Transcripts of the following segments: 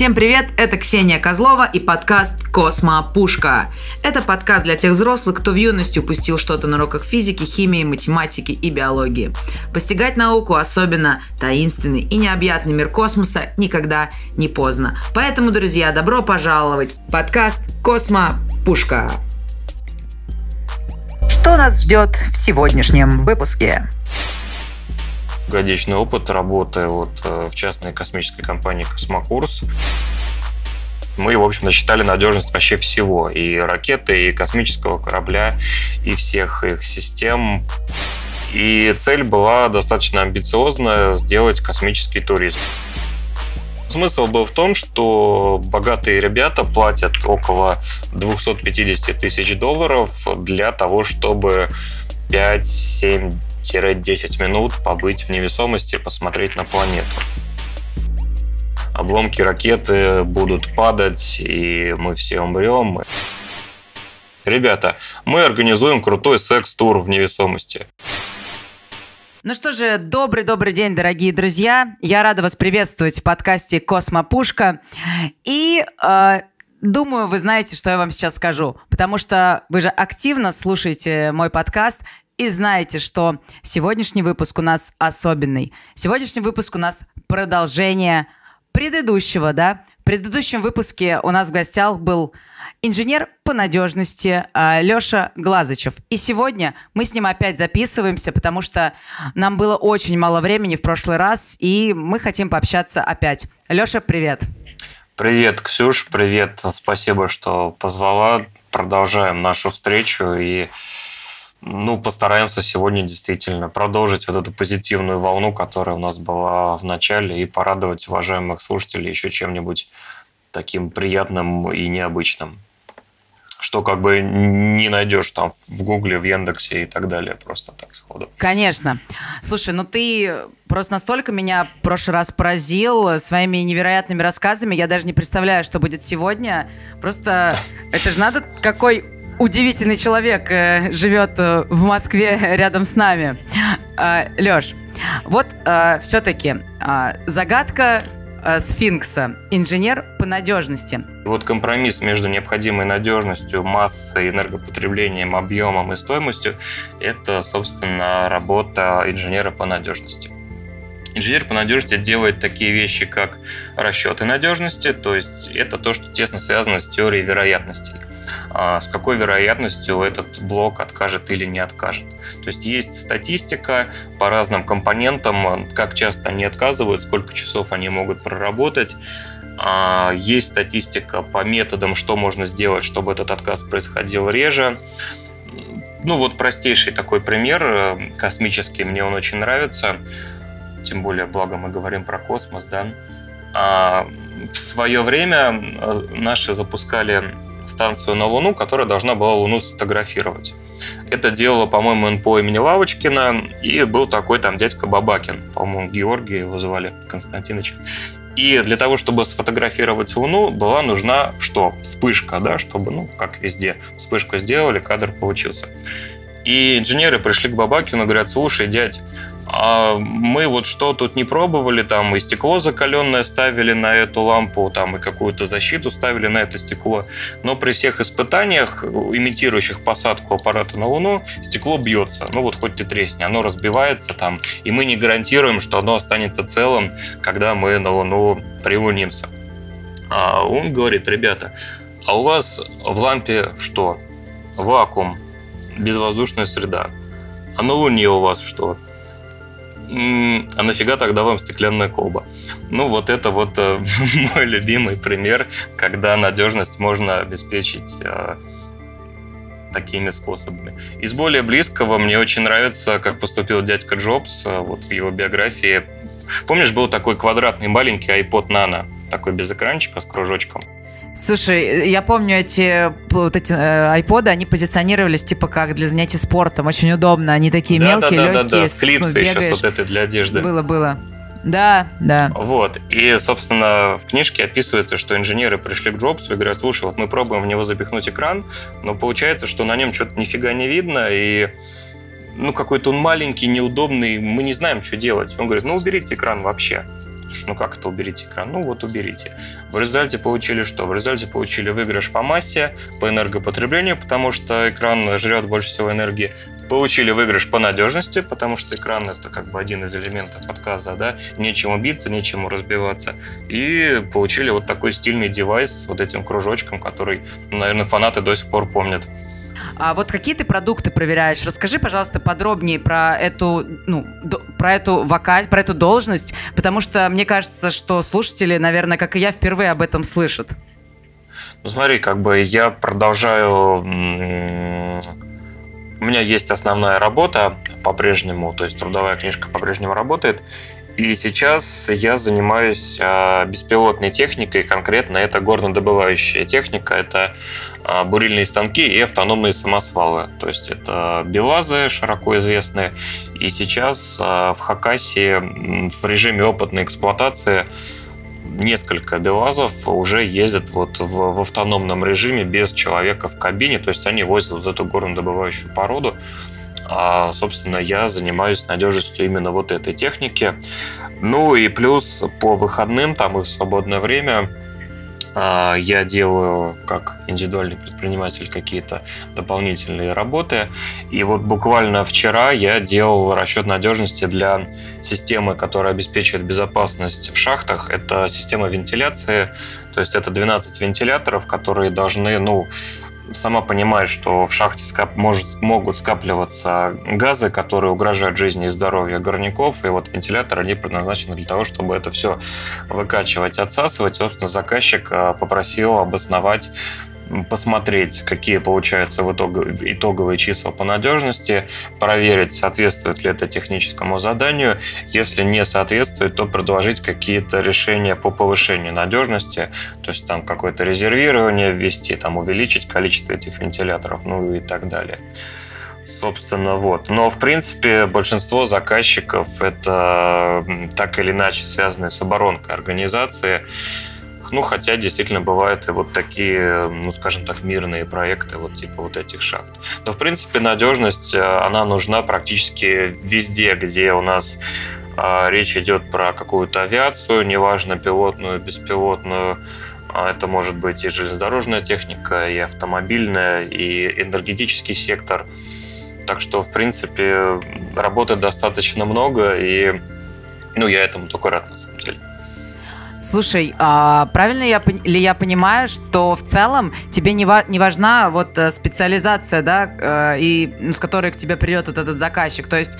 Всем привет, это Ксения Козлова и подкаст «Космо Пушка». Это подкаст для тех взрослых, кто в юности упустил что-то на уроках физики, химии, математики и биологии. Постигать науку, особенно таинственный и необъятный мир космоса, никогда не поздно. Поэтому, друзья, добро пожаловать в подкаст «Космо Пушка». Что нас ждет в сегодняшнем выпуске? Годичный опыт работы вот э, в частной космической компании «Космокурс». Мы, в общем, насчитали надежность вообще всего. И ракеты, и космического корабля, и всех их систем. И цель была достаточно амбициозная – сделать космический туризм. Смысл был в том, что богатые ребята платят около 250 тысяч долларов для того, чтобы 5-7 10 минут побыть в невесомости, посмотреть на планету. Обломки ракеты будут падать, и мы все умрем. Ребята, мы организуем крутой секс-тур в невесомости. Ну что же, добрый-добрый день, дорогие друзья. Я рада вас приветствовать в подкасте «Космопушка». И э, думаю, вы знаете, что я вам сейчас скажу, потому что вы же активно слушаете мой подкаст и знаете, что сегодняшний выпуск у нас особенный. Сегодняшний выпуск у нас продолжение предыдущего, да? В предыдущем выпуске у нас в гостях был инженер по надежности а, Леша Глазычев. И сегодня мы с ним опять записываемся, потому что нам было очень мало времени в прошлый раз, и мы хотим пообщаться опять. Леша, привет. Привет, Ксюш, привет. Спасибо, что позвала. Продолжаем нашу встречу и ну, постараемся сегодня действительно продолжить вот эту позитивную волну, которая у нас была в начале, и порадовать уважаемых слушателей еще чем-нибудь таким приятным и необычным. Что как бы не найдешь там в Гугле, в Яндексе и так далее, просто так сходу. Конечно. Слушай, ну ты просто настолько меня в прошлый раз поразил своими невероятными рассказами. Я даже не представляю, что будет сегодня. Просто это же надо какой удивительный человек э, живет э, в Москве рядом с нами. Э, Леш, вот э, все-таки э, загадка э, сфинкса. Инженер по надежности. Вот компромисс между необходимой надежностью, массой, энергопотреблением, объемом и стоимостью – это, собственно, работа инженера по надежности. Инженер по надежности делает такие вещи, как расчеты надежности, то есть это то, что тесно связано с теорией вероятностей. А, с какой вероятностью этот блок откажет или не откажет. То есть есть статистика по разным компонентам, как часто они отказывают, сколько часов они могут проработать. А, есть статистика по методам, что можно сделать, чтобы этот отказ происходил реже. Ну вот простейший такой пример, э, космический, мне он очень нравится, тем более, благо мы говорим про космос, да. А, в свое время э, наши запускали станцию на Луну, которая должна была Луну сфотографировать. Это делала, по-моему, НПО имени Лавочкина, и был такой там дядька Бабакин, по-моему, Георгий его звали, Константинович. И для того, чтобы сфотографировать Луну, была нужна что? Вспышка, да, чтобы, ну, как везде, вспышку сделали, кадр получился. И инженеры пришли к Бабакину и говорят, слушай, дядь, а мы вот что тут не пробовали, там и стекло закаленное ставили на эту лампу, там и какую-то защиту ставили на это стекло. Но при всех испытаниях, имитирующих посадку аппарата на Луну, стекло бьется. Ну вот хоть ты тресни, оно разбивается там, и мы не гарантируем, что оно останется целым, когда мы на Луну прилунимся. А он говорит, ребята, а у вас в лампе что? Вакуум, безвоздушная среда. А на Луне у вас что? А нафига тогда вам стеклянная колба? Ну, вот это вот э, мой любимый пример, когда надежность можно обеспечить э, такими способами. Из более близкого мне очень нравится, как поступил дядька Джобс э, вот в его биографии. Помнишь, был такой квадратный маленький iPod Nano, такой без экранчика с кружочком? Слушай, я помню эти, вот эти э, айподы, они позиционировались типа как для занятий спортом. Очень удобно. Они такие да, мелкие, да, да, легкие. Да, да, с клипсой ну, сейчас вот это для одежды. Было, было. Да, да. Вот. И, собственно, в книжке описывается, что инженеры пришли к Джобсу и говорят, слушай, вот мы пробуем в него запихнуть экран, но получается, что на нем что-то нифига не видно, и ну, какой-то он маленький, неудобный, мы не знаем, что делать. Он говорит, ну, уберите экран вообще Слушай, ну как это уберите экран? Ну вот уберите. В результате получили что? В результате получили выигрыш по массе, по энергопотреблению, потому что экран жрет больше всего энергии. Получили выигрыш по надежности, потому что экран это как бы один из элементов отказа, да, нечему биться, нечему разбиваться. И получили вот такой стильный девайс с вот этим кружочком, который, наверное, фанаты до сих пор помнят. А вот какие ты продукты проверяешь? Расскажи, пожалуйста, подробнее про эту, ну, про эту вака... про эту должность, потому что мне кажется, что слушатели, наверное, как и я, впервые об этом слышат. Ну, смотри, как бы я продолжаю... У меня есть основная работа по-прежнему, то есть трудовая книжка по-прежнему работает. И сейчас я занимаюсь а, беспилотной техникой, конкретно это горнодобывающая техника, это бурильные станки и автономные самосвалы. То есть это белазы, широко известные. И сейчас а, в Хакасии в режиме опытной эксплуатации несколько белазов уже ездят вот в, в автономном режиме без человека в кабине. То есть они возят вот эту горнодобывающую породу. А, собственно, я занимаюсь надежностью именно вот этой техники. Ну и плюс по выходным, там и в свободное время а, я делаю как индивидуальный предприниматель какие-то дополнительные работы. И вот буквально вчера я делал расчет надежности для системы, которая обеспечивает безопасность в шахтах. Это система вентиляции, то есть это 12 вентиляторов, которые должны, ну, сама понимает, что в шахте скап... может, могут скапливаться газы, которые угрожают жизни и здоровью горняков, и вот вентиляторы, они предназначены для того, чтобы это все выкачивать, отсасывать. Собственно, заказчик а, попросил обосновать посмотреть, какие получаются в итоге, итоговые числа по надежности, проверить, соответствует ли это техническому заданию. Если не соответствует, то предложить какие-то решения по повышению надежности, то есть там какое-то резервирование ввести, там увеличить количество этих вентиляторов, ну и так далее. Собственно, вот. Но, в принципе, большинство заказчиков это так или иначе связанные с оборонкой организации. Ну, хотя действительно бывают и вот такие, ну, скажем так, мирные проекты, вот типа вот этих шахт. Но, в принципе, надежность, э, она нужна практически везде, где у нас а, речь идет про какую-то авиацию, неважно, пилотную, беспилотную, а, это может быть и железнодорожная техника, и автомобильная, и энергетический сектор. Так что, в принципе, работы достаточно много, и ну, я этому только рад, на самом деле. Слушай, а правильно я, ли я понимаю, что в целом тебе не, ва- не важна вот э, специализация, да, э, и ну, с которой к тебе придет вот этот заказчик. То есть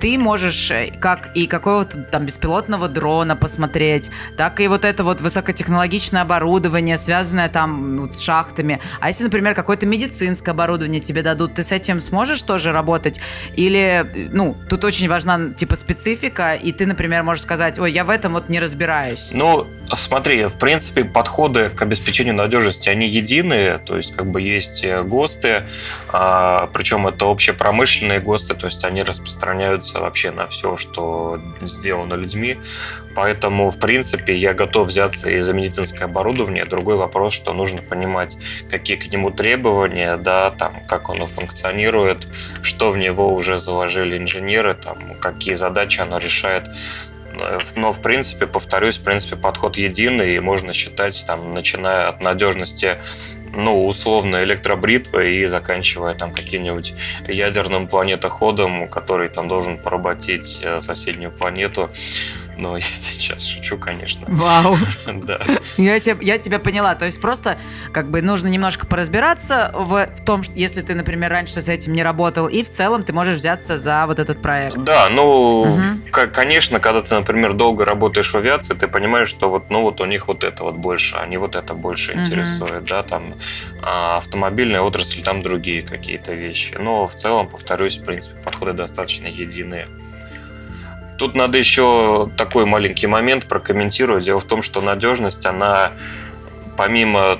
ты можешь э, как и какого-то там беспилотного дрона посмотреть, так и вот это вот высокотехнологичное оборудование, связанное там вот, с шахтами. А если, например, какое-то медицинское оборудование тебе дадут, ты с этим сможешь тоже работать? Или, ну, тут очень важна типа специфика, и ты, например, можешь сказать, ой, я в этом вот не разбираюсь. Ну, Смотри, в принципе, подходы к обеспечению надежности, они единые, то есть как бы есть э, ГОСТы, а, причем это общепромышленные ГОСТы, то есть они распространяются вообще на все, что сделано людьми, поэтому, в принципе, я готов взяться и за медицинское оборудование. Другой вопрос, что нужно понимать, какие к нему требования, да, там, как оно функционирует, что в него уже заложили инженеры, там, какие задачи оно решает. Но, в принципе, повторюсь, в принципе, подход единый, и можно считать, там, начиная от надежности ну, условно, электробритвы и заканчивая там каким-нибудь ядерным планетоходом, который там должен поработить э, соседнюю планету. Но я сейчас шучу, конечно. Вау. Да. Я тебя, я тебя поняла. То есть просто как бы нужно немножко поразбираться в, в том, что если ты, например, раньше с этим не работал, и в целом ты можешь взяться за вот этот проект. Да, ну, угу. конечно, когда ты, например, долго работаешь в авиации, ты понимаешь, что вот, ну, вот у них вот это вот больше, не вот это больше угу. интересует, да, там а автомобильная отрасль, там другие какие-то вещи. Но в целом, повторюсь, в принципе, подходы достаточно единые. Тут надо еще такой маленький момент прокомментировать. Дело в том, что надежность, она помимо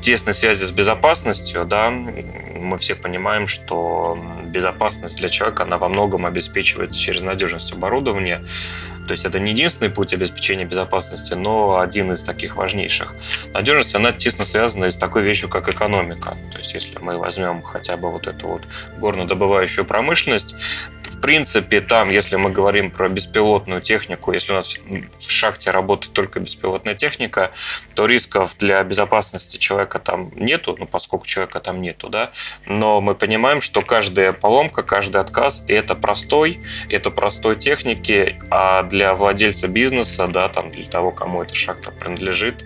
тесной связи с безопасностью, да, мы все понимаем, что безопасность для человека, она во многом обеспечивается через надежность оборудования. То есть это не единственный путь обеспечения безопасности, но один из таких важнейших. Надежность, она тесно связана с такой вещью, как экономика. То есть если мы возьмем хотя бы вот эту вот горнодобывающую промышленность, принципе, там, если мы говорим про беспилотную технику, если у нас в шахте работает только беспилотная техника, то рисков для безопасности человека там нету, ну, поскольку человека там нету, да. Но мы понимаем, что каждая поломка, каждый отказ, это простой, это простой техники, а для владельца бизнеса, да, там, для того, кому эта шахта принадлежит,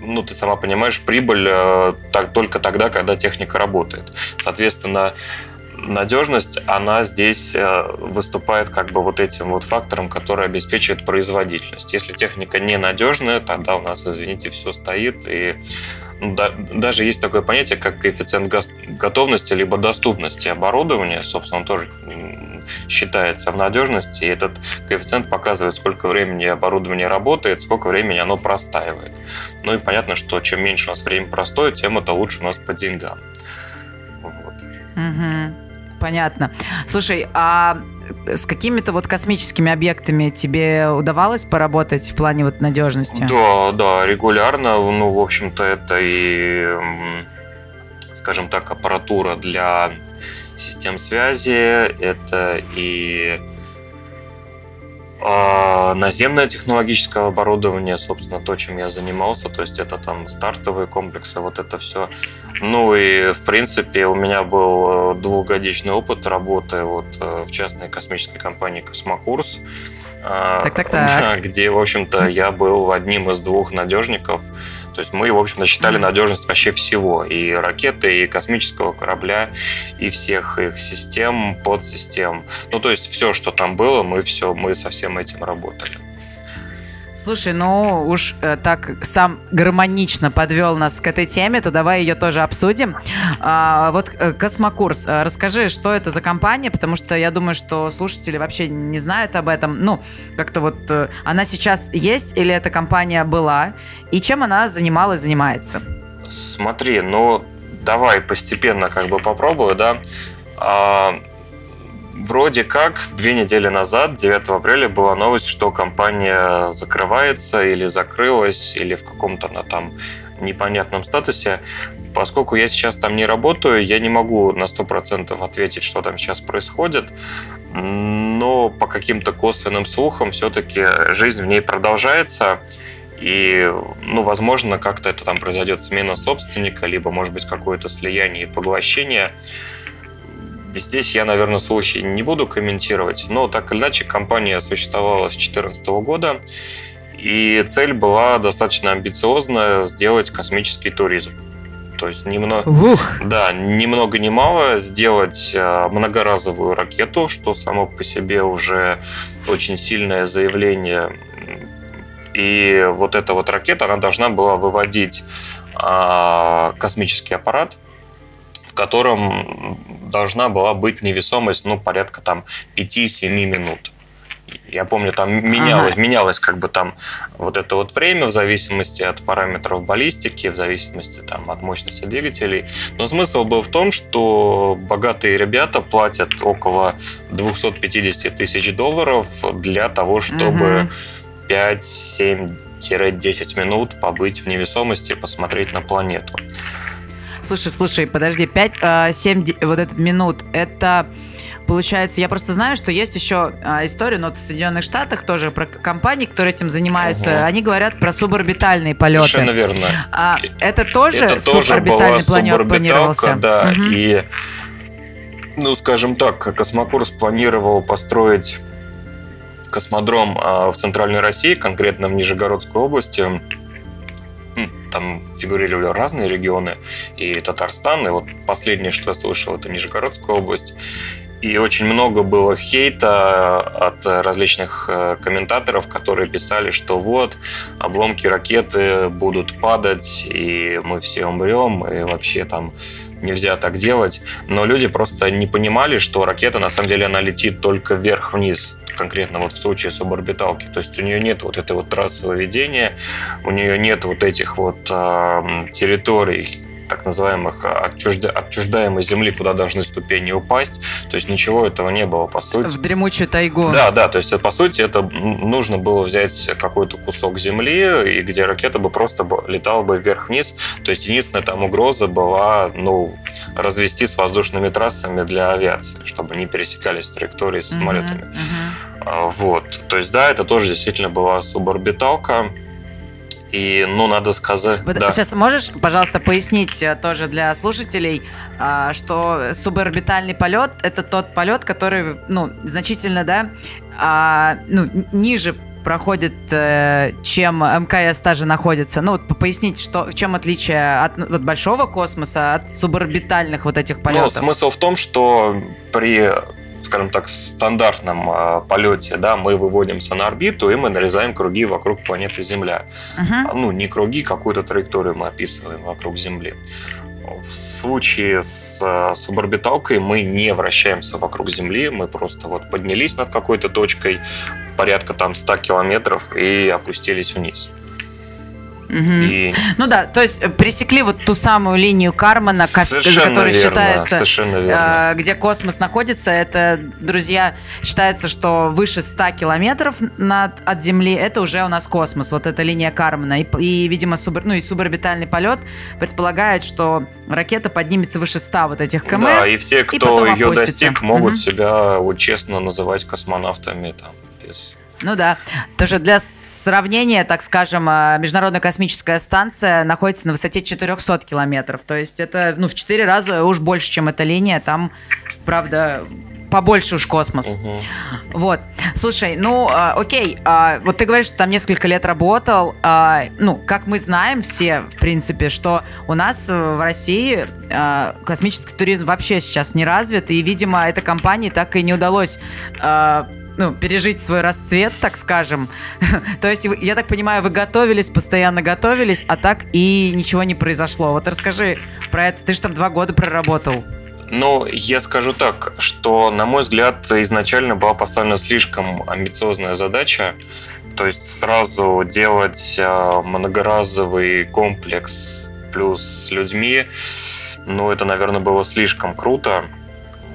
ну, ты сама понимаешь, прибыль э, так, только тогда, когда техника работает. Соответственно, надежность, она здесь э, выступает как бы вот этим вот фактором, который обеспечивает производительность. Если техника ненадежная, тогда у нас, извините, все стоит. И ну, да, даже есть такое понятие, как коэффициент готовности либо доступности оборудования. Собственно, он тоже считается в надежности. И этот коэффициент показывает, сколько времени оборудование работает, сколько времени оно простаивает. Ну и понятно, что чем меньше у нас время простое, тем это лучше у нас по деньгам. Вот. Угу понятно. Слушай, а с какими-то вот космическими объектами тебе удавалось поработать в плане вот надежности? Да, да, регулярно. Ну, в общем-то, это и, скажем так, аппаратура для систем связи, это и а, наземное технологическое оборудование, собственно, то, чем я занимался, то есть это там стартовые комплексы, вот это все. Ну и, в принципе, у меня был э, двухгодичный опыт работы вот э, в частной космической компании «Космокурс», а, так, так, так. где, в общем-то, я был одним из двух надежников. То есть мы, в общем-то, считали надежность вообще всего. И ракеты, и космического корабля, и всех их систем, подсистем. Ну, то есть все, что там было, мы все, мы со всем этим работали. Слушай, ну уж э, так сам гармонично подвел нас к этой теме, то давай ее тоже обсудим. А, вот э, Космокурс, э, расскажи, что это за компания, потому что я думаю, что слушатели вообще не знают об этом. Ну, как-то вот э, она сейчас есть или эта компания была, и чем она занималась, занимается? Смотри, ну давай постепенно как бы попробую, да. А, Вроде как две недели назад, 9 апреля, была новость, что компания закрывается или закрылась, или в каком-то она там непонятном статусе. Поскольку я сейчас там не работаю, я не могу на 100% ответить, что там сейчас происходит, но по каким-то косвенным слухам все-таки жизнь в ней продолжается, и, ну, возможно, как-то это там произойдет смена собственника, либо, может быть, какое-то слияние и поглощение. Здесь я, наверное, случай не буду комментировать, но так или иначе компания существовала с 2014 года, и цель была достаточно амбициозная – сделать космический туризм. То есть немного, Ух. да, ни много ни мало сделать э, многоразовую ракету, что само по себе уже очень сильное заявление. И вот эта вот ракета, она должна была выводить а, космический аппарат в котором должна была быть невесомость, ну, порядка там 5-7 минут. Я помню, там менялось, ага. менялось как бы там вот это вот время в зависимости от параметров баллистики, в зависимости там от мощности двигателей. Но смысл был в том, что богатые ребята платят около 250 тысяч долларов для того, чтобы угу. 5-7-10 минут побыть в невесомости, посмотреть на планету. Слушай, слушай, подожди, 5, 7 э, вот этот минут, это... Получается, я просто знаю, что есть еще а, история, но в Соединенных Штатах тоже про компании, которые этим занимаются. Угу. Они говорят про суборбитальные полеты. Совершенно верно. А, это тоже это суборбитальный тоже планер планировался? Да, угу. и, ну, скажем так, Космокурс планировал построить космодром а, в Центральной России, конкретно в Нижегородской области, там фигурировали разные регионы, и Татарстан, и вот последнее, что я слышал, это Нижегородская область. И очень много было хейта от различных э, комментаторов, которые писали, что вот, обломки ракеты будут падать, и мы все умрем, и вообще там нельзя так делать. Но люди просто не понимали, что ракета на самом деле она летит только вверх-вниз конкретно вот в случае суборбиталки. То есть у нее нет вот этой вот трассы выведения, у нее нет вот этих вот э, территорий так называемых отчужда... отчуждаемой земли, куда должны ступени упасть. То есть ничего этого не было, по сути. В дремучую тайгу. Да, да, то есть, по сути, это нужно было взять какой-то кусок земли, и где ракета бы просто летала бы вверх-вниз. То есть, единственная там угроза была, ну, развести с воздушными трассами для авиации, чтобы не пересекались траектории с самолетами. Uh-huh. Вот. То есть, да, это тоже действительно была суборбиталка. И, ну, надо сказать... Вот да. Сейчас можешь, пожалуйста, пояснить э, тоже для слушателей, а, что суборбитальный полет — это тот полет, который, ну, значительно, да, а, ну, ниже проходит, э, чем МКС даже находится. Ну, вот пояснить, что, в чем отличие от, от большого космоса, от суборбитальных вот этих полетов? Ну, смысл в том, что при скажем так, стандартном э, полете, да, мы выводимся на орбиту, и мы нарезаем круги вокруг планеты Земля. Uh-huh. Ну, не круги, какую-то траекторию мы описываем вокруг Земли. В случае с э, суборбиталкой мы не вращаемся вокруг Земли, мы просто вот поднялись над какой-то точкой, порядка там 100 километров, и опустились вниз. Угу. И... Ну да, то есть э, пресекли вот ту самую линию Кармана, которая считается, э, где космос находится. Это, друзья, считается, что выше 100 километров над, от Земли это уже у нас космос. Вот эта линия Кармана. И, и видимо, субор, ну и суборбитальный полет предполагает, что ракета поднимется выше 100 вот этих км. Да, и все, кто и ее опустится. достиг, могут угу. себя вот честно называть космонавтами там без ну да. Тоже для сравнения, так скажем, а, Международная космическая станция находится на высоте 400 километров. То есть это ну, в 4 раза уж больше, чем эта линия. Там, правда, побольше уж космос. Угу. Вот. Слушай, ну, э, окей, э, вот ты говоришь, что там несколько лет работал. Э, ну, как мы знаем все, в принципе, что у нас в России э, космический туризм вообще сейчас не развит, и, видимо, этой компании так и не удалось э, ну, пережить свой расцвет, так скажем. То есть, я так понимаю, вы готовились, постоянно готовились, а так и ничего не произошло. Вот расскажи про это. Ты же там два года проработал. Ну, я скажу так, что, на мой взгляд, изначально была поставлена слишком амбициозная задача. То есть сразу делать э, многоразовый комплекс плюс с людьми, ну, это, наверное, было слишком круто.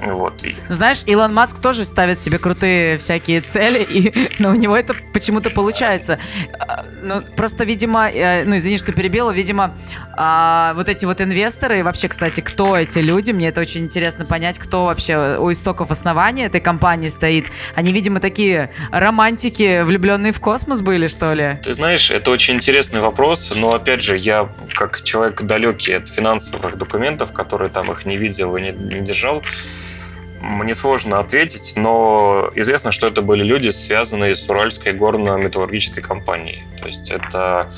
Вот. Знаешь, Илон Маск тоже ставит себе крутые всякие цели, и, но у него это почему-то получается. А, ну, просто, видимо, э, ну, извини, что перебила, видимо, а, вот эти вот инвесторы, и вообще, кстати, кто эти люди, мне это очень интересно понять, кто вообще у истоков основания этой компании стоит. Они, видимо, такие романтики, влюбленные в космос были, что ли? Ты знаешь, это очень интересный вопрос, но, опять же, я, как человек далекий от финансовых документов, который там их не видел и не, не держал, мне сложно ответить, но известно, что это были люди, связанные с Уральской горно-металлургической компанией. То есть это,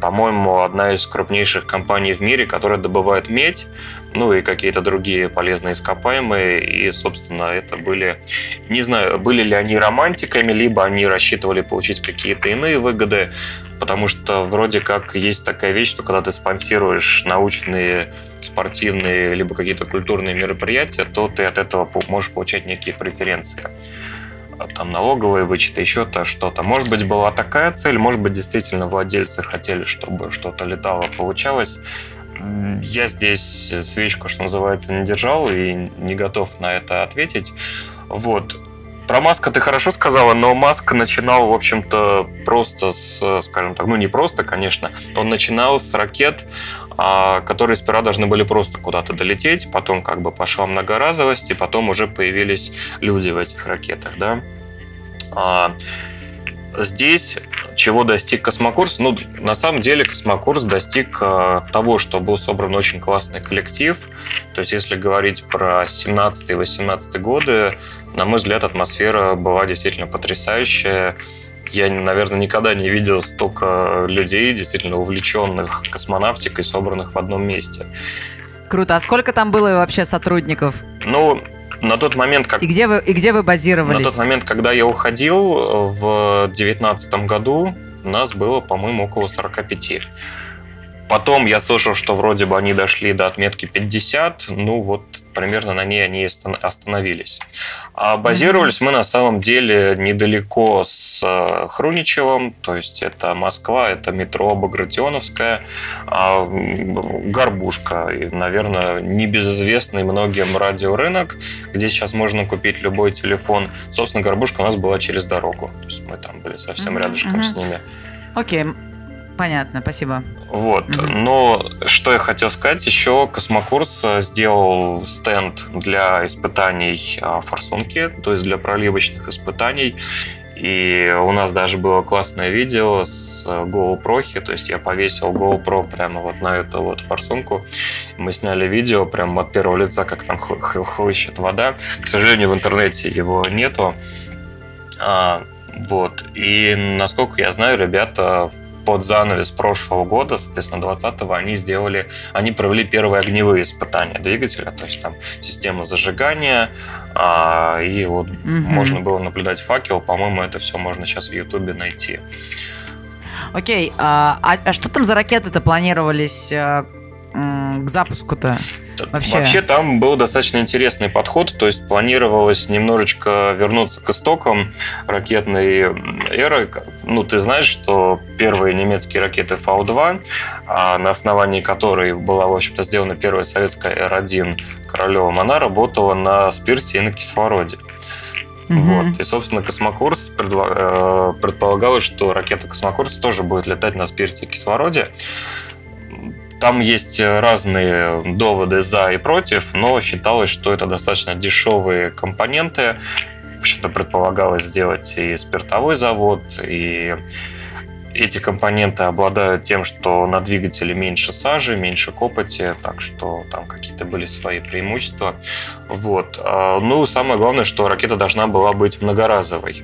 по-моему, одна из крупнейших компаний в мире, которая добывает медь, ну и какие-то другие полезные ископаемые. И, собственно, это были, не знаю, были ли они романтиками, либо они рассчитывали получить какие-то иные выгоды, потому что вроде как есть такая вещь, что когда ты спонсируешь научные спортивные либо какие-то культурные мероприятия, то ты от этого можешь получать некие преференции. А там налоговые вычеты, еще-то что-то. Может быть, была такая цель, может быть, действительно владельцы хотели, чтобы что-то летало, получалось. Я здесь свечку, что называется, не держал и не готов на это ответить. Вот. Про Маска ты хорошо сказала, но Маск начинал, в общем-то, просто с, скажем так, ну не просто, конечно, он начинал с ракет, а, которые сперва должны были просто куда-то долететь, потом как бы пошла многоразовость, и потом уже появились люди в этих ракетах, да. А, здесь чего достиг космокурс? Ну, на самом деле космокурс достиг а, того, что был собран очень классный коллектив. То есть, если говорить про 17-18 годы, на мой взгляд, атмосфера была действительно потрясающая. Я, наверное, никогда не видел столько людей, действительно увлеченных космонавтикой, собранных в одном месте. Круто. А сколько там было вообще сотрудников? Ну, на тот момент, как... И где вы, и где вы базировались? На тот момент, когда я уходил в девятнадцатом году, нас было, по-моему, около 45. Потом я слышал, что вроде бы они дошли до отметки 50, ну вот примерно на ней они остановились. А базировались мы на самом деле недалеко с э, Хруничевым, то есть это Москва, это метро Багратионовская, а Горбушка, и, наверное, небезызвестный многим радиорынок, где сейчас можно купить любой телефон. Собственно, Горбушка у нас была через дорогу, то есть мы там были совсем рядышком mm-hmm. с ними. Окей, okay. Понятно, спасибо. Вот, mm-hmm. но что я хотел сказать, еще Космокурс э, сделал стенд для испытаний а, форсунки, то есть для проливочных испытаний. И у нас даже было классное видео с э, GoPro, то есть я повесил GoPro прямо вот на эту вот форсунку. Мы сняли видео прямо от первого лица, как там хлыщет вода. К сожалению, в интернете его нету. А, вот. И насколько я знаю, ребята под занавес прошлого года, соответственно, 20-го, они сделали, они провели первые огневые испытания двигателя, то есть там система зажигания, а, и вот угу. можно было наблюдать факел, по-моему, это все можно сейчас в Ютубе найти. Окей, а, а, а что там за ракеты-то планировались а, к запуску-то? Вообще. Вообще там был достаточно интересный подход, то есть планировалось немножечко вернуться к истокам ракетной эры. Ну, ты знаешь, что первые немецкие ракеты Фау-2, а на основании которой была, в общем-то, сделана первая советская Р-1 Королева, она работала на спирте и на кислороде. Угу. Вот. И, собственно, космокурс э, предполагалось, что ракета космокурс тоже будет летать на спирте и кислороде. Там есть э, разные доводы за и против, но считалось, что это достаточно дешевые компоненты. Что-то предполагалось сделать и спиртовой завод, и эти компоненты обладают тем, что на двигателе меньше сажи, меньше копоти, так что там какие-то были свои преимущества. Вот. А, ну, самое главное, что ракета должна была быть многоразовой.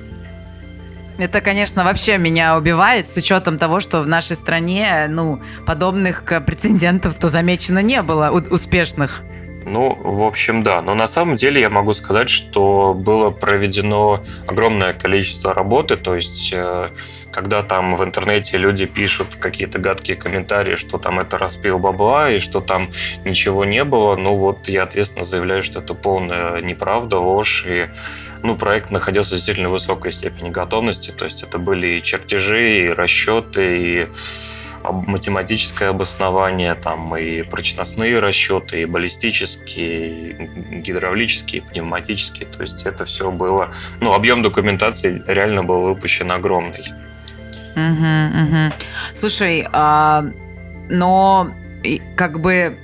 Это, конечно, вообще меня убивает с учетом того, что в нашей стране, ну, подобных прецедентов-то замечено не было успешных. Ну, в общем, да. Но на самом деле я могу сказать, что было проведено огромное количество работы, то есть э, когда там в интернете люди пишут какие-то гадкие комментарии, что там это распил бабла и что там ничего не было, ну вот я ответственно заявляю, что это полная неправда, ложь и ну, проект находился в действительно высокой степени готовности, то есть это были и чертежи, и расчеты, и математическое обоснование, там и прочностные расчеты, и баллистические, и гидравлические, и пневматические. То есть это все было... Ну, объем документации реально был выпущен огромный. Угу, угу. Слушай, а, но как бы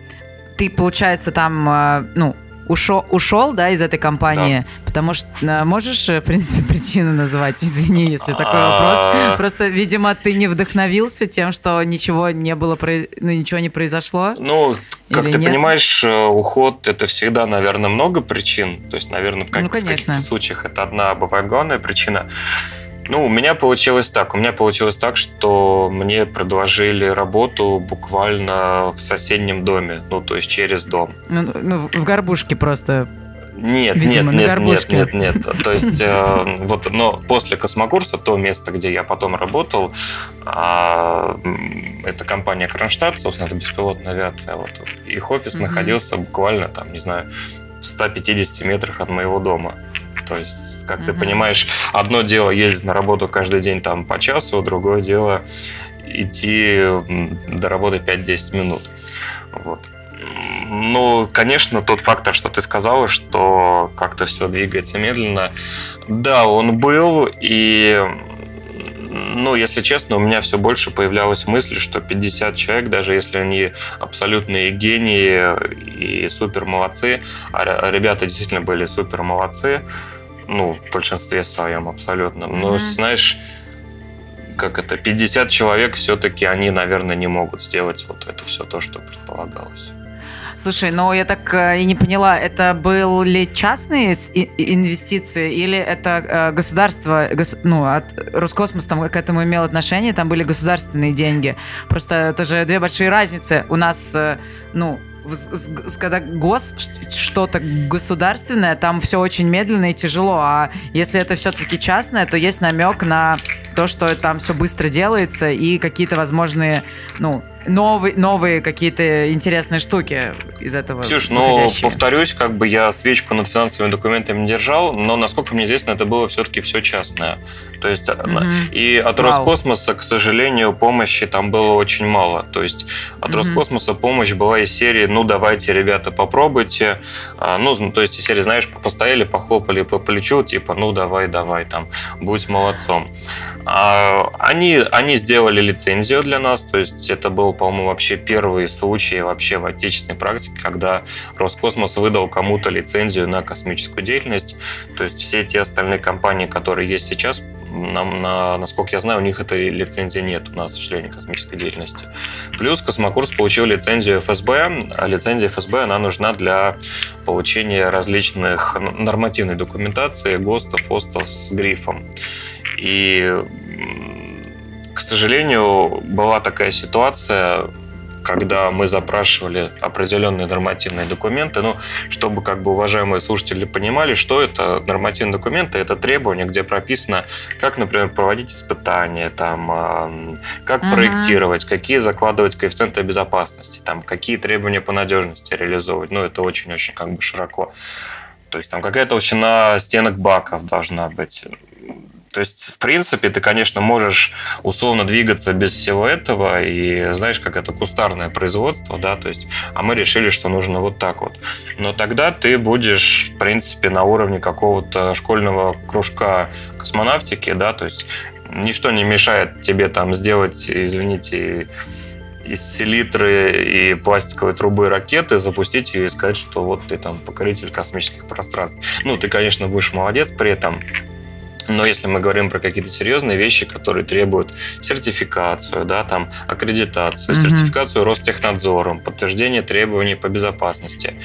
ты, получается, там, а, ну, ушел, ушел, да, из этой компании, да. потому что а, можешь, в принципе, причину назвать, извини, если такой а. вопрос. Просто, видимо, ты не вдохновился тем, что ничего не было, ну, ничего не произошло. Ну, как ты нет? понимаешь, э, уход это всегда, наверное, много причин. То есть, наверное, в, как, ну, в каких-то случаях это одна бывает главная причина. Ну, у меня получилось так. У меня получилось так, что мне предложили работу буквально в соседнем доме, ну, то есть через дом. Ну, ну в горбушке просто нет, Видимо, нет, нет, нет, нет, нет. То есть, э, вот, но после космокурса, то место, где я потом работал, э, это компания Кронштадт, собственно, это беспилотная авиация. Вот, их офис mm-hmm. находился буквально, там, не знаю, в 150 метрах от моего дома. То есть, как mm-hmm. ты понимаешь, одно дело ездить на работу каждый день там по часу, другое дело идти до работы 5-10 минут. Вот. Ну, конечно, тот фактор, что ты сказала, что как-то все двигается медленно, да, он был, и ну, если честно, у меня все больше появлялась мысль, что 50 человек, даже если они абсолютные гении и супер молодцы, а ребята действительно были супер молодцы, ну, в большинстве своем абсолютно. Но, mm-hmm. знаешь, как это, 50 человек все-таки они, наверное, не могут сделать вот это все то, что предполагалось. Слушай, ну я так э, и не поняла, это были частные инвестиции или это э, государство, гос, ну, от Роскосмос там к этому имел отношение, там были государственные деньги. Просто это же две большие разницы. У нас, э, ну, когда гос что-то государственное, там все очень медленно и тяжело. А если это все-таки частное, то есть намек на то, что там все быстро делается и какие-то возможные, ну, новые, новые какие-то интересные штуки из этого Ксюш, ну, повторюсь, как бы я свечку над финансовыми документами держал, но, насколько мне известно, это было все-таки все частное. То есть, mm-hmm. и от Вау. Роскосмоса, к сожалению, помощи там было очень мало. То есть, от mm-hmm. Роскосмоса помощь была из серии, ну, давайте, ребята, попробуйте. А, ну, то есть, из серии, знаешь, постояли, похлопали по плечу, типа, ну, давай, давай, там, будь молодцом. А, они, они сделали лицензию для нас, то есть, это был по-моему, вообще первый случай вообще в отечественной практике, когда Роскосмос выдал кому-то лицензию на космическую деятельность. То есть все те остальные компании, которые есть сейчас, нам, на, насколько я знаю, у них этой лицензии нет к сожалению, космической деятельности. Плюс Космокурс получил лицензию ФСБ, а лицензия ФСБ, она нужна для получения различных нормативной документации, ГОСТов, ФОСТов с грифом. И к сожалению, была такая ситуация, когда мы запрашивали определенные нормативные документы, ну, чтобы как бы уважаемые слушатели понимали, что это нормативные документы, это требования, где прописано, как, например, проводить испытания, там, как uh-huh. проектировать, какие закладывать коэффициенты безопасности, там, какие требования по надежности реализовывать. Ну, это очень-очень как бы широко. То есть там какая толщина стенок баков должна быть, то есть, в принципе, ты, конечно, можешь условно двигаться без всего этого, и знаешь, как это кустарное производство, да, то есть, а мы решили, что нужно вот так вот. Но тогда ты будешь, в принципе, на уровне какого-то школьного кружка космонавтики, да, то есть, ничто не мешает тебе там сделать, извините, из селитры и пластиковой трубы ракеты, запустить ее и сказать, что вот ты там покоритель космических пространств. Ну, ты, конечно, будешь молодец при этом, но если мы говорим про какие-то серьезные вещи, которые требуют сертификацию, да, там, аккредитацию, mm-hmm. сертификацию Ростехнадзором, подтверждение требований по безопасности,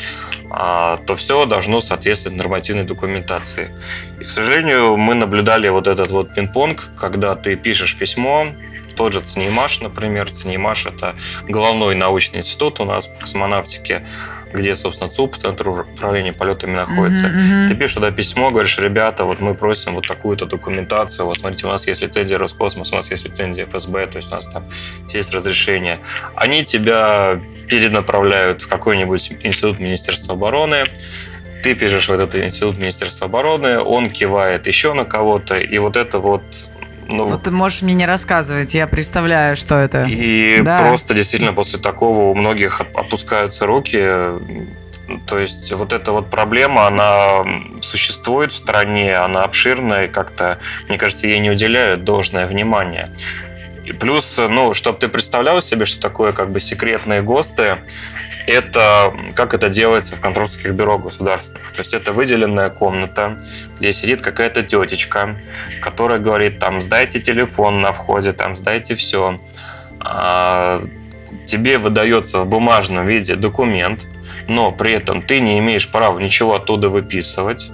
а, то все должно соответствовать нормативной документации. И, к сожалению, мы наблюдали вот этот вот пинг-понг, когда ты пишешь письмо, в тот же ЦНИМАШ, например. ЦНИМАШ – это головной научный институт у нас по космонавтике, где, собственно, ЦУП, Центр управления полетами находится. Uh-huh, uh-huh. Ты пишешь туда письмо, говоришь, ребята, вот мы просим вот такую-то документацию, вот смотрите, у нас есть лицензия Роскосмос, у нас есть лицензия ФСБ, то есть у нас там есть разрешение. Они тебя перенаправляют в какой-нибудь институт Министерства обороны, ты пишешь в этот институт Министерства обороны, он кивает еще на кого-то, и вот это вот ну, ну, ты можешь мне не рассказывать, я представляю, что это. И да. просто действительно после такого у многих опускаются руки. То есть вот эта вот проблема, она существует в стране, она обширная, и как-то, мне кажется, ей не уделяют должное внимание. И плюс, ну, чтобы ты представлял себе, что такое как бы секретные ГОСТы, это как это делается в контрольских бюро государственных. То есть это выделенная комната, где сидит какая-то тетечка, которая говорит, там, сдайте телефон на входе, там, сдайте все. А, тебе выдается в бумажном виде документ, но при этом ты не имеешь права ничего оттуда выписывать.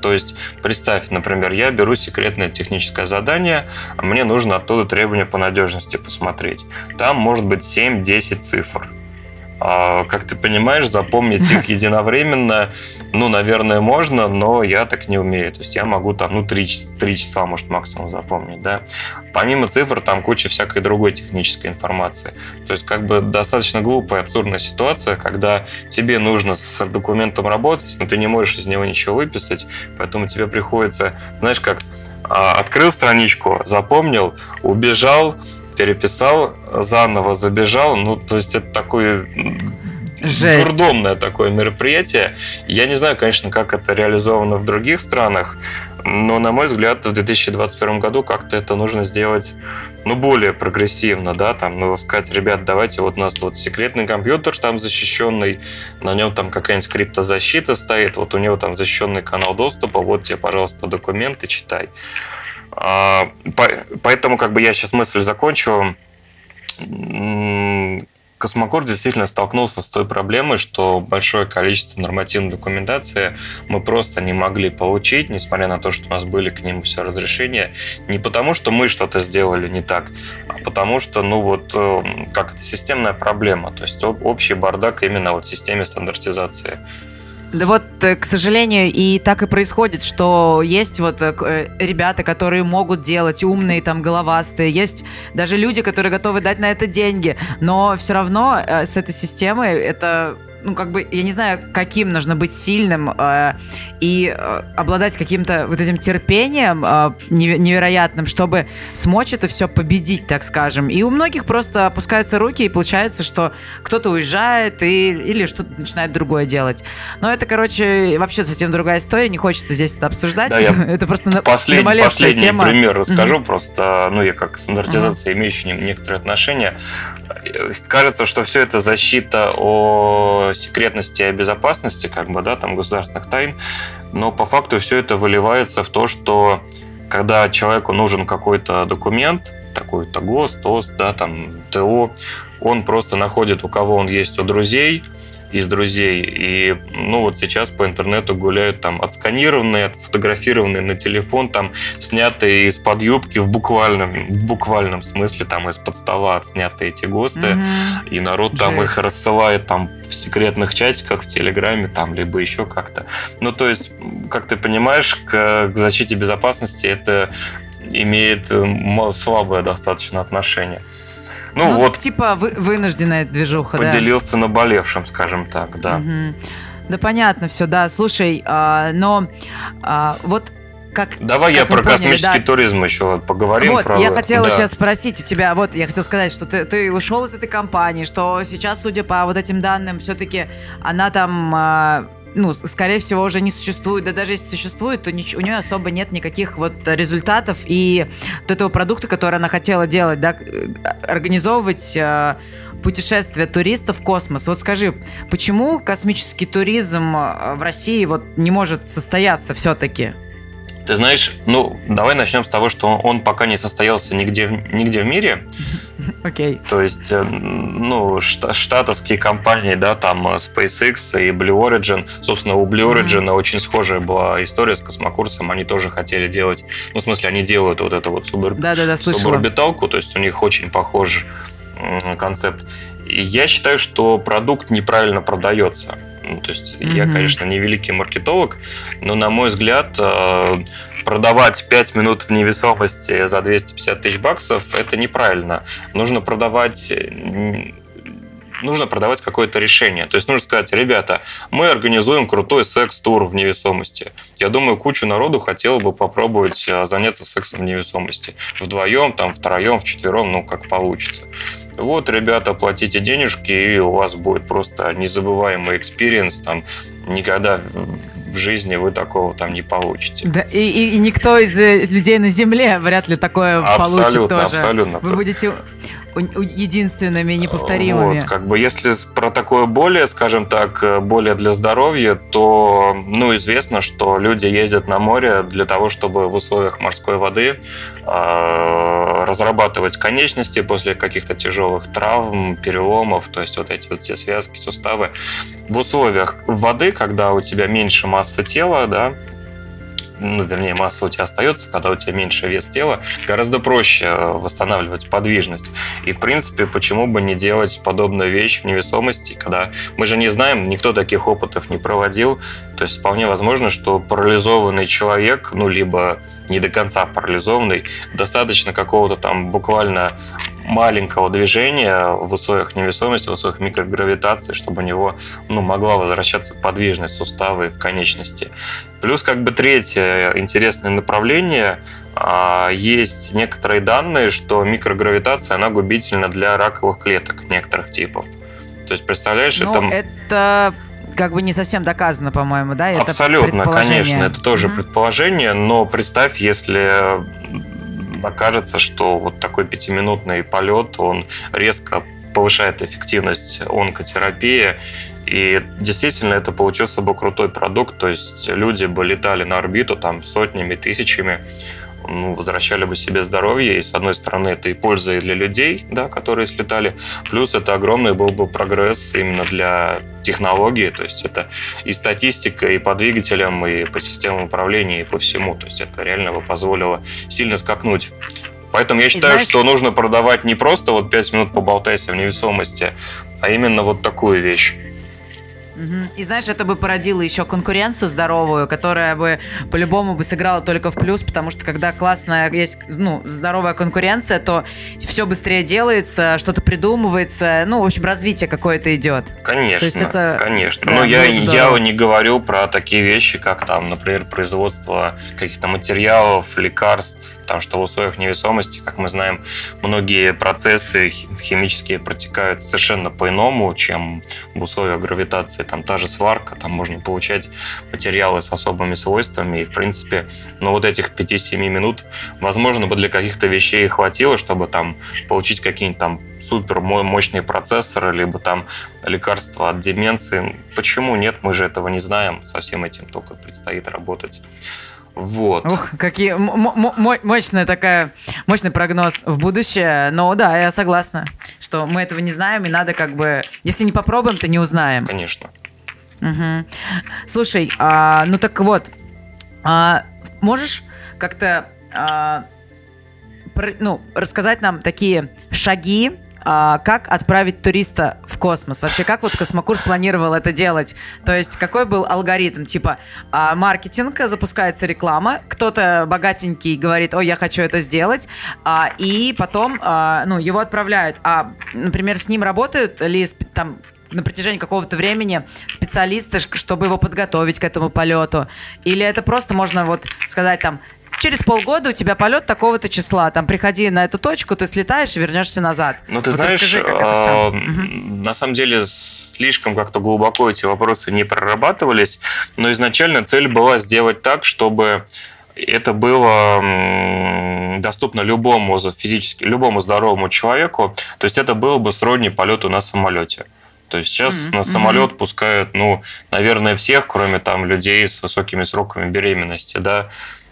То есть, представь, например, я беру секретное техническое задание, а мне нужно оттуда требования по надежности посмотреть. Там может быть 7-10 цифр. А, как ты понимаешь, запомнить их единовременно, ну, наверное, можно, но я так не умею. То есть я могу там, ну, 3, 3 часа, может, максимум запомнить, да. Помимо цифр, там куча всякой другой технической информации. То есть как бы достаточно глупая, абсурдная ситуация, когда тебе нужно с документом работать, но ты не можешь из него ничего выписать, поэтому тебе приходится, знаешь, как а, открыл страничку, запомнил, убежал, переписал, заново забежал. Ну, то есть это такое Жесть. дурдомное такое мероприятие. Я не знаю, конечно, как это реализовано в других странах, но, на мой взгляд, в 2021 году как-то это нужно сделать, ну, более прогрессивно, да, там, ну, сказать, ребят, давайте, вот у нас вот секретный компьютер там защищенный, на нем там какая-нибудь криптозащита стоит, вот у него там защищенный канал доступа, вот тебе, пожалуйста, документы, читай. А, поэтому как бы я сейчас мысль закончу. Космокор действительно столкнулся с той проблемой, что большое количество нормативной документации мы просто не могли получить, несмотря на то, что у нас были к нему все разрешения. Не потому, что мы что-то сделали не так, а потому что, ну вот, э, как это, системная проблема. То есть общий бардак именно вот в системе стандартизации. Да вот, э, к сожалению, и так и происходит, что есть вот э, э, ребята, которые могут делать умные, там, головастые, есть даже люди, которые готовы дать на это деньги, но все равно с этой системой это ну, как бы, я не знаю, каким нужно быть сильным э, и э, обладать каким-то вот этим терпением э, невероятным, чтобы смочь это все победить, так скажем. И у многих просто опускаются руки, и получается, что кто-то уезжает и, или что-то начинает другое делать. Но это, короче, вообще совсем другая история, не хочется здесь это обсуждать. Да, это, это просто послед, последний тема. пример расскажу, mm-hmm. просто, ну, я как стандартизация, mm-hmm. имеющий некоторые отношения. Кажется, что все это защита о секретности и безопасности, как бы, да, там, государственных тайн, но по факту все это выливается в то, что когда человеку нужен какой-то документ, такой-то ГОСТ, ТОСТ, да, там, ТО, он просто находит, у кого он есть у друзей – из друзей. И, ну, вот сейчас по интернету гуляют там отсканированные, отфотографированные на телефон, там, снятые из-под юбки в буквальном, в буквальном смысле, там, из-под стола отснятые эти ГОСТы. Mm-hmm. И народ там Жесть. их рассылает там в секретных чатиках, в Телеграме, там, либо еще как-то. Ну, то есть, как ты понимаешь, к, к защите безопасности это имеет слабое достаточно отношение. Ну, ну вот. Типа вы, вынужденная движуха, Поделился да? наболевшим, скажем так, да. Угу. Да понятно все, да. Слушай, а, но а, вот как, Давай как я про поняли, космический да. туризм еще поговорим. Вот, про... я хотела да. тебя спросить у тебя, вот, я хотела сказать, что ты, ты ушел из этой компании, что сейчас, судя по вот этим данным, все-таки она там а, ну, скорее всего, уже не существует. Да даже если существует, то нич- у нее особо нет никаких вот результатов и вот этого продукта, который она хотела делать, да, организовывать э, путешествия туристов в космос. Вот скажи, почему космический туризм э, в России вот не может состояться все-таки? Ты знаешь, ну, давай начнем с того, что он пока не состоялся нигде, нигде в мире. Окей. Okay. То есть, э, ну, штатовские компании, да, там э, SpaceX и Blue Origin. Собственно, у Blue Origin mm-hmm. очень схожая была история с космокурсом. Они тоже хотели делать, ну, в смысле, они делают вот эту вот субор... да, да, да, суборбиталку, то есть у них очень похож концепт. И я считаю, что продукт неправильно продается. Ну, то есть mm-hmm. я, конечно, не великий маркетолог, но, на мой взгляд, э, продавать 5 минут в невесомости за 250 тысяч баксов – это неправильно. Нужно продавать нужно продавать какое-то решение. То есть нужно сказать, ребята, мы организуем крутой секс-тур в невесомости. Я думаю, кучу народу хотела бы попробовать э, заняться сексом в невесомости. Вдвоем, там, втроем, вчетвером, ну, как получится. Вот, ребята, платите денежки, и у вас будет просто незабываемый experience, там, никогда в жизни вы такого там не получите. Да, и, и, и никто из э, людей на Земле вряд ли такое абсолютно, получит тоже. Абсолютно, Вы будете единственными, неповторимыми. Вот, как бы если про такое более, скажем так, э, более для здоровья, то, ну, известно, что люди ездят на море для того, чтобы в условиях морской воды э, разрабатывать конечности после каких-то тяжелых травм, переломов, то есть вот эти вот все связки, суставы. В условиях воды, когда у тебя меньше массы тела, да, ну, вернее, масса у тебя остается, когда у тебя меньше вес тела, гораздо проще э, восстанавливать подвижность. И, в принципе, почему бы не делать подобную вещь в невесомости, когда мы же не знаем, никто таких опытов не проводил, то есть вполне возможно, что парализованный человек, ну, либо не до конца парализованный, достаточно какого-то там буквально маленького движения в условиях невесомости, в условиях микрогравитации, чтобы у него ну, могла возвращаться подвижность суставы в конечности. Плюс как бы третье интересное направление а, есть некоторые данные, что микрогравитация, она губительна для раковых клеток некоторых типов. То есть, представляешь, ну, это... это как бы не совсем доказано, по-моему, да? Это Абсолютно, конечно, это тоже mm-hmm. предположение, но представь, если окажется, что вот такой пятиминутный полет, он резко повышает эффективность онкотерапии, и действительно это получился бы крутой продукт, то есть люди бы летали на орбиту там сотнями, тысячами, ну, возвращали бы себе здоровье. И, с одной стороны, это и польза и для людей, да, которые слетали. Плюс это огромный был бы прогресс именно для технологии. То есть это и статистика, и по двигателям, и по системам управления, и по всему. То есть это реально бы позволило сильно скакнуть Поэтому я считаю, знаешь... что нужно продавать не просто вот 5 минут поболтайся в невесомости, а именно вот такую вещь. И знаешь, это бы породило еще конкуренцию здоровую, которая бы по-любому бы сыграла только в плюс, потому что когда классная есть, ну, здоровая конкуренция, то все быстрее делается, что-то придумывается, ну, в общем, развитие какое-то идет. Конечно, это, конечно. Да, Но я, я не говорю про такие вещи, как там, например, производство каких-то материалов, лекарств, потому что в условиях невесомости, как мы знаем, многие процессы химические протекают совершенно по-иному, чем в условиях гравитации. Там та же сварка, там можно получать материалы с особыми свойствами, и, в принципе, ну, вот этих 5-7 минут, возможно, бы для каких-то вещей хватило, чтобы там получить какие-нибудь там супер мощные процессоры, либо там лекарства от деменции. Почему нет? Мы же этого не знаем. Со всем этим только предстоит работать. Вот. Ух, какие мощная такая, мощный прогноз в будущее. Но да, я согласна, что мы этого не знаем, и надо как бы, если не попробуем, то не узнаем. Конечно. Угу. Слушай, а, ну так вот, а, можешь как-то а, про, ну, рассказать нам такие шаги, а, как отправить туриста в космос? Вообще, как вот Космокурс планировал это делать? То есть, какой был алгоритм? Типа, а, маркетинг, запускается реклама, кто-то богатенький говорит, о, я хочу это сделать, а, и потом, а, ну, его отправляют. А, например, с ним работают ли там на протяжении какого-то времени специалисты, чтобы его подготовить к этому полету? Или это просто можно вот сказать там, через полгода у тебя полет такого-то числа. Там приходи на эту точку, ты слетаешь и вернешься назад. Ну, ты вот знаешь, расскажи, э, на самом деле слишком как-то глубоко эти вопросы не прорабатывались, но изначально цель была сделать так, чтобы это было доступно любому физически, любому здоровому человеку. То есть это было бы сродни полету на самолете. То есть сейчас mm-hmm. на самолет mm-hmm. пускают, ну, наверное, всех, кроме там людей с высокими сроками беременности, да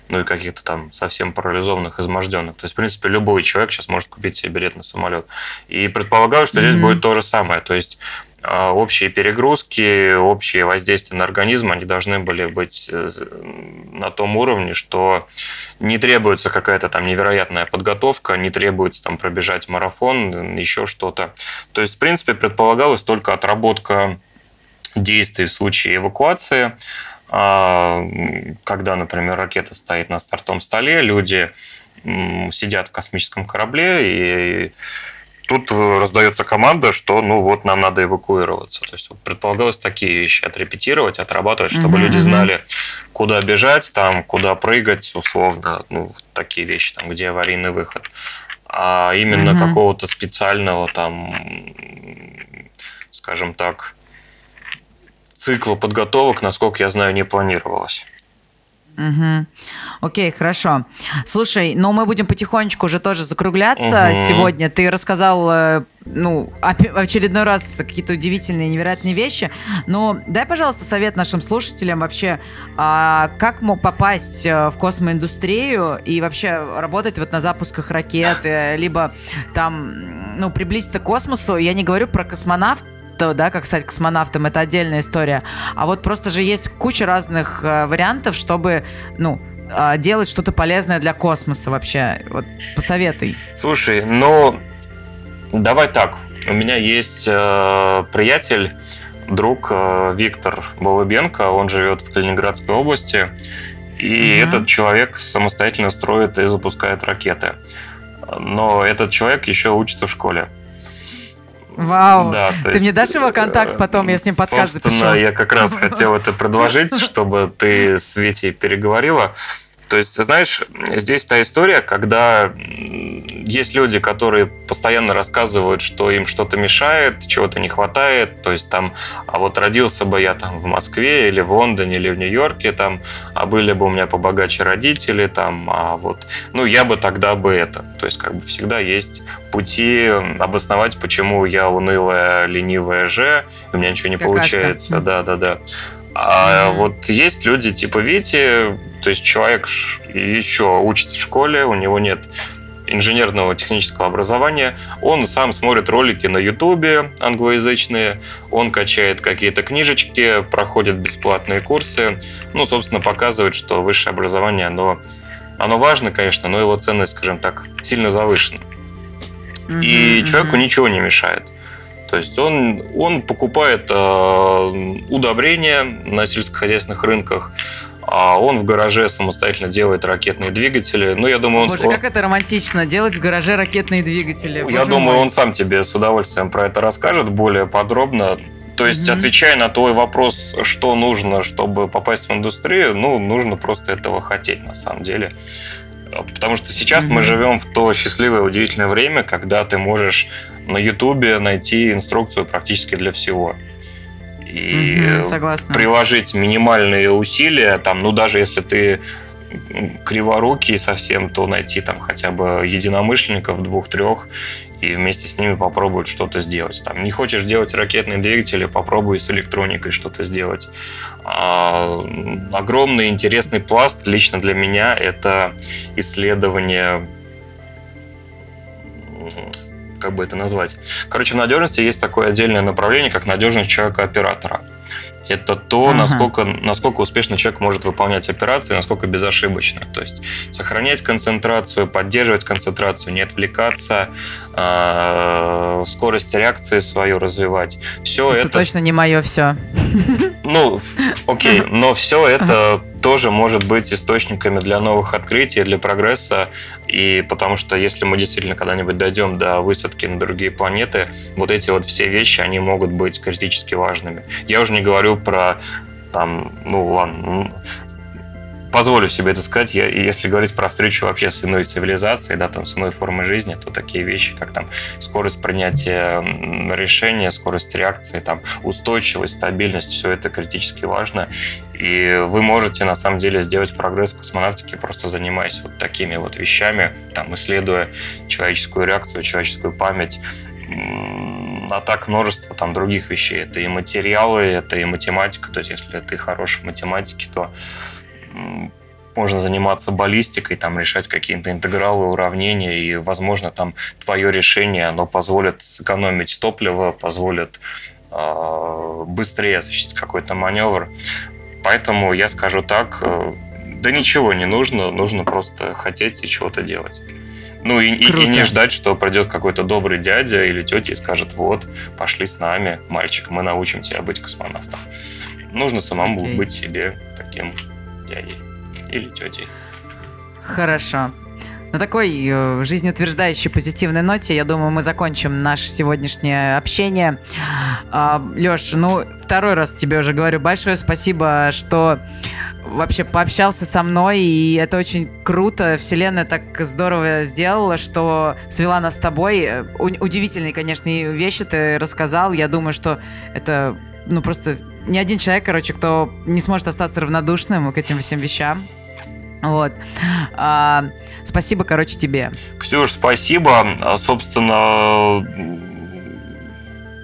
ну и каких-то там совсем парализованных, изможденных. То есть, в принципе, любой человек сейчас может купить себе билет на самолет. И предполагаю, что здесь mm-hmm. будет то же самое. То есть а, общие перегрузки, общие воздействия на организм, они должны были быть э, на том уровне, что не требуется какая-то там невероятная подготовка, не требуется там пробежать марафон, еще что-то. То есть, в принципе, предполагалась только отработка действий в случае эвакуации, когда, например, ракета стоит на стартовом столе, люди сидят в космическом корабле, и тут раздается команда, что ну вот нам надо эвакуироваться. То есть предполагалось такие вещи отрепетировать, отрабатывать, чтобы mm-hmm. люди знали, куда бежать, там, куда прыгать, условно, ну, такие вещи, там, где аварийный выход. А именно mm-hmm. какого-то специального там, скажем так, цикла подготовок, насколько я знаю, не планировалось. Угу. Окей, хорошо. Слушай, ну мы будем потихонечку уже тоже закругляться угу. сегодня. Ты рассказал, э, ну, очередной раз какие-то удивительные, невероятные вещи. Но дай, пожалуйста, совет нашим слушателям вообще, а, как мог попасть э, в космоиндустрию и вообще работать вот на запусках ракет, э, либо там, ну, приблизиться к космосу. Я не говорю про космонавт, да, как стать космонавтом, это отдельная история. А вот просто же есть куча разных э, вариантов, чтобы, ну, э, делать что-то полезное для космоса вообще. Вот посоветуй. Слушай, ну, давай так. У меня есть э, приятель, друг э, Виктор Балыбенко, он живет в Калининградской области, и mm-hmm. этот человек самостоятельно строит и запускает ракеты. Но этот человек еще учится в школе. Вау. Да, Ты есть, мне дашь его контакт потом, я с ним подкаст запишу? я как раз хотел это предложить, чтобы ты с Витей переговорила. То есть, знаешь, здесь та история, когда есть люди, которые постоянно рассказывают, что им что-то мешает, чего-то не хватает. То есть там, а вот родился бы я там в Москве или в Лондоне или в Нью-Йорке, там, а были бы у меня побогаче родители, там, а вот, ну, я бы тогда бы это. То есть как бы всегда есть пути обосновать, почему я унылая, ленивая же, у меня ничего не Какашка. получается. Да, да, да. А вот есть люди типа Вити, то есть человек еще учится в школе, у него нет инженерного технического образования. Он сам смотрит ролики на Ютубе англоязычные, он качает какие-то книжечки, проходит бесплатные курсы. Ну, собственно, показывает, что высшее образование, оно, оно важно, конечно, но его ценность, скажем так, сильно завышена. Mm-hmm, и человеку mm-hmm. ничего не мешает. То есть он, он покупает э, удобрения на сельскохозяйственных рынках, а он в гараже самостоятельно делает ракетные двигатели. Ну, я думаю, он... Боже, как это романтично, делать в гараже ракетные двигатели. Я Боже думаю, мой. он сам тебе с удовольствием про это расскажет более подробно. То есть, Мгм. отвечая на твой вопрос, что нужно, чтобы попасть в индустрию, ну, нужно просто этого хотеть на самом деле. Потому что сейчас мы Мгм. живем в то счастливое, удивительное время, когда ты можешь на Ютубе найти инструкцию практически для всего. И согласна. приложить минимальные усилия, там, ну, даже если ты криворукий совсем, то найти там хотя бы единомышленников двух-трех и вместе с ними попробовать что-то сделать. Там, не хочешь делать ракетные двигатели, попробуй с электроникой что-то сделать. А, огромный интересный пласт лично для меня это исследование как бы это назвать. Короче, в надежности есть такое отдельное направление, как надежность человека-оператора. Это то, Ага. насколько, насколько успешно человек может выполнять операции, насколько безошибочно. То есть сохранять концентрацию, поддерживать концентрацию, не отвлекаться, э, скорость реакции свою развивать. Все это, это, точно не мое все. ну, окей, но все это тоже может быть источниками для новых открытий, для прогресса. И потому что если мы действительно когда-нибудь дойдем до высадки на другие планеты, вот эти вот все вещи, они могут быть критически важными. Я уже не говорю про там, ну ладно, позволю себе это сказать, я, если говорить про встречу вообще с иной цивилизацией, да, там, с иной формой жизни, то такие вещи, как там скорость принятия решения, скорость реакции, там, устойчивость, стабильность, все это критически важно. И вы можете, на самом деле, сделать прогресс в космонавтике, просто занимаясь вот такими вот вещами, там, исследуя человеческую реакцию, человеческую память, а так множество там других вещей. Это и материалы, это и математика. То есть, если ты хорош в математике, то можно заниматься баллистикой, там решать какие-то интегралы, уравнения, и, возможно, там твое решение, оно позволит сэкономить топливо, позволит э, быстрее осуществить какой-то маневр. Поэтому я скажу так, э, да ничего не нужно, нужно просто хотеть и чего-то делать. Ну и, и- и не ждать, что придет какой-то добрый дядя или тетя и скажет, вот, пошли с нами, мальчик, мы научим тебя быть космонавтом. Нужно самому Окей. быть себе таким дядей или тетей. Хорошо. На такой э, жизнеутверждающей позитивной ноте, я думаю, мы закончим наше сегодняшнее общение. Леш, ну, второй раз тебе уже говорю большое спасибо, что вообще пообщался со мной, и это очень круто. Вселенная так здорово сделала, что свела нас с тобой. Э, у- Удивительные, конечно, вещи ты рассказал. Я думаю, что это, ну, просто ни один человек, короче, кто не сможет остаться равнодушным к этим всем вещам. Вот. А, спасибо, короче, тебе. Ксюш, спасибо. А, Собственно,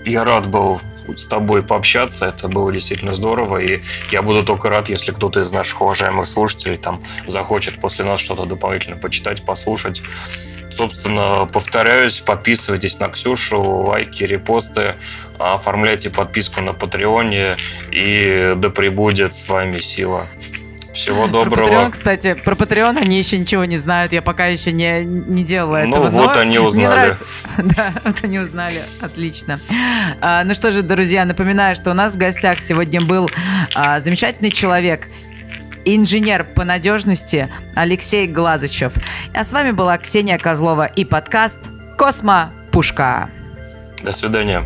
я рад был с тобой пообщаться. Это было действительно здорово. И я буду только рад, если кто-то из наших уважаемых слушателей там захочет после нас что-то дополнительно почитать, послушать. Собственно, повторяюсь, подписывайтесь на Ксюшу, лайки, репосты, оформляйте подписку на Патреоне, и да пребудет с вами сила. Всего Про доброго. Patreon, кстати, про Patreon они еще ничего не знают. Я пока еще не, не делала Ну, этого. вот но они узнали. Да, вот они узнали. Отлично. А, ну что же, друзья, напоминаю, что у нас в гостях сегодня был а, замечательный человек, инженер по надежности Алексей Глазычев. А с вами была Ксения Козлова и подкаст «Космо Пушка». До свидания.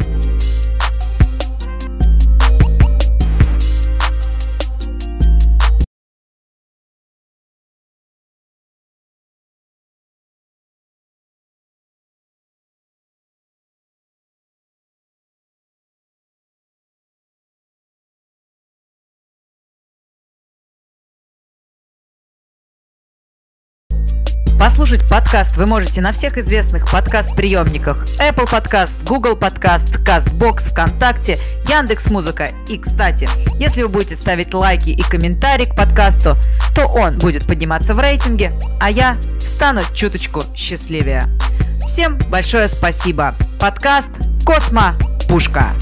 Послушать подкаст вы можете на всех известных подкаст-приемниках Apple Podcast, Google Podcast, CastBox, ВКонтакте, Яндекс Музыка. И, кстати, если вы будете ставить лайки и комментарии к подкасту, то он будет подниматься в рейтинге, а я стану чуточку счастливее. Всем большое спасибо. Подкаст «Космо Пушка».